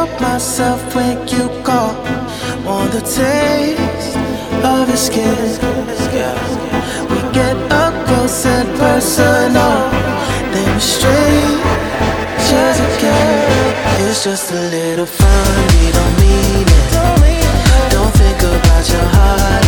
help myself when you call. Want the taste of your skin. We get up close and personal. Then we're strangers again. It's just a little fun, we don't mean it. Don't think about your heart.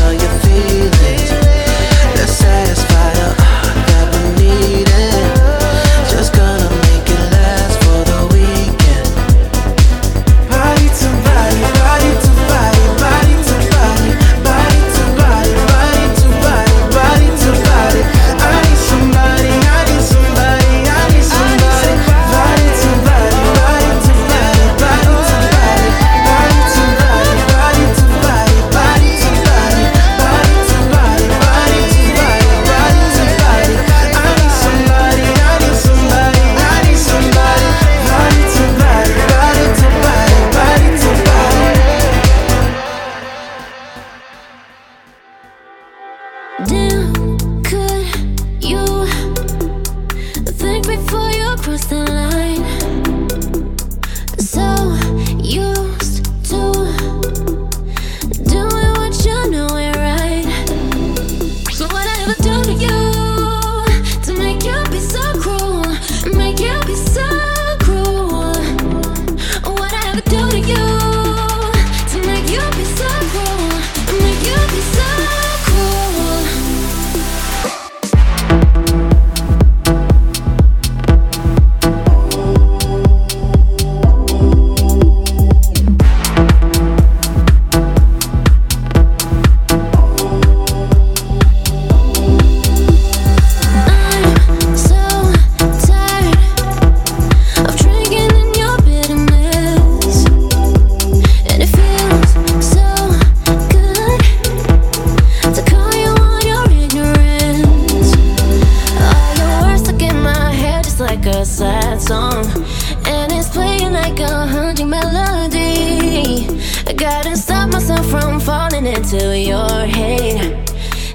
myself from falling into your hate.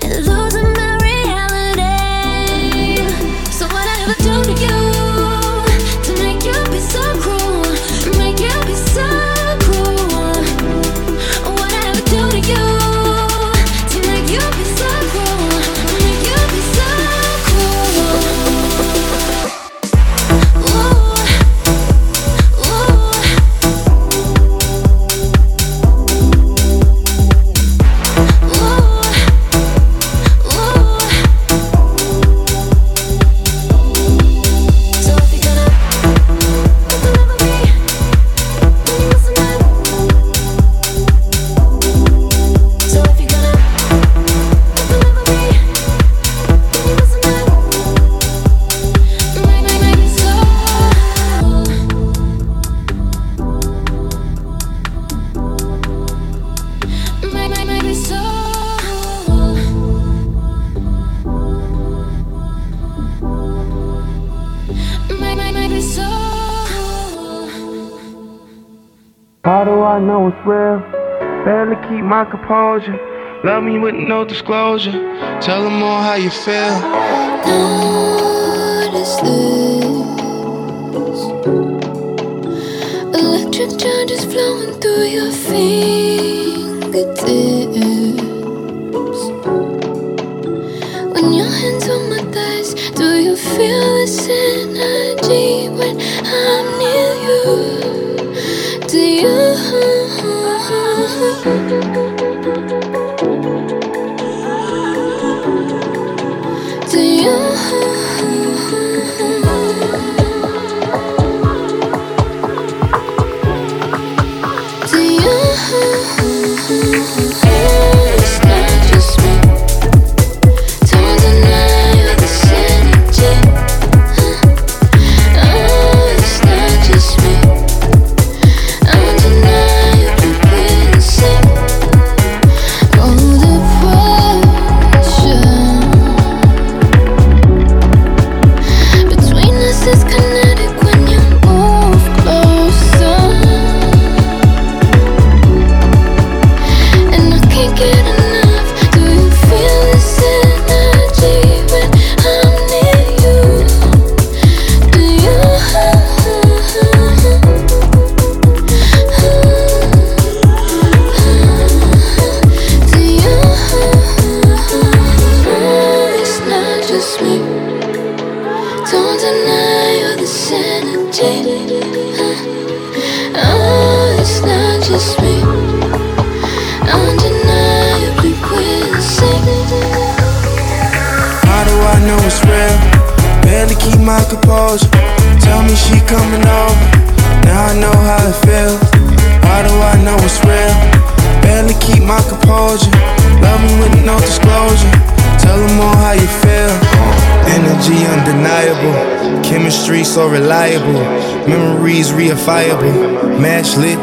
Losing my composure. Love me with no disclosure. Tell them all how you feel. Electric charges flowing through your veins.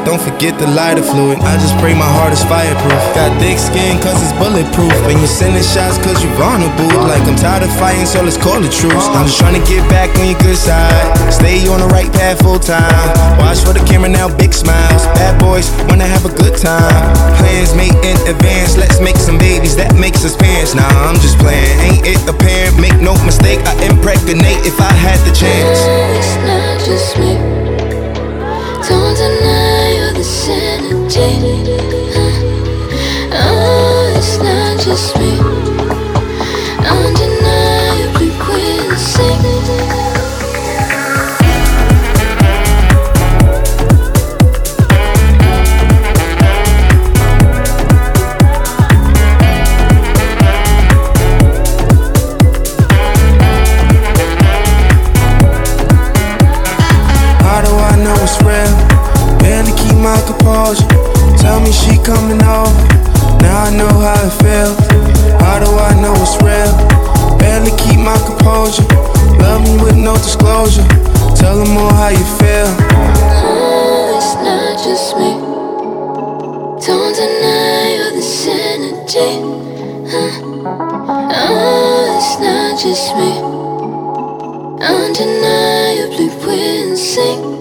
Don't forget the lighter fluid. I just pray my heart is fireproof. Got thick skin cause it's bulletproof. And you're sending shots cause you're vulnerable. Like I'm tired of fighting, so let's call it truce. I'm just trying to get back on your good side. Stay on the right path full time. Watch for the camera now, big smiles. Bad boys wanna have a good time. Plans made in advance. Let's make some babies, that makes us parents. Nah, I'm just playing. Ain't it apparent? Make no mistake, I impregnate if I had the chance. It's not just me. Don't the sanity. Oh, it's not just me. Over. Now I know how it feels. How do I know it's real? Barely keep my composure. Love me with no disclosure. Tell them all how you feel. Oh, it's not just me. Don't deny you're the sanity. Oh, it's not just me. Undeniably we're in sync.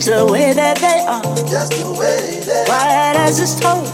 things the way that they are. Just the way that. Quiet as it's told.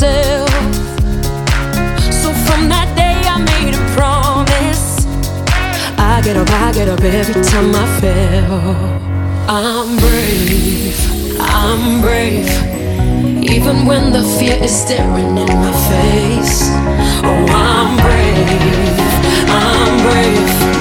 myself. So from that day, I made a promise. I get up, I get up every time I fell. I'm brave, I'm brave. Even when the fear is staring in my face. Oh, I'm brave, I'm brave.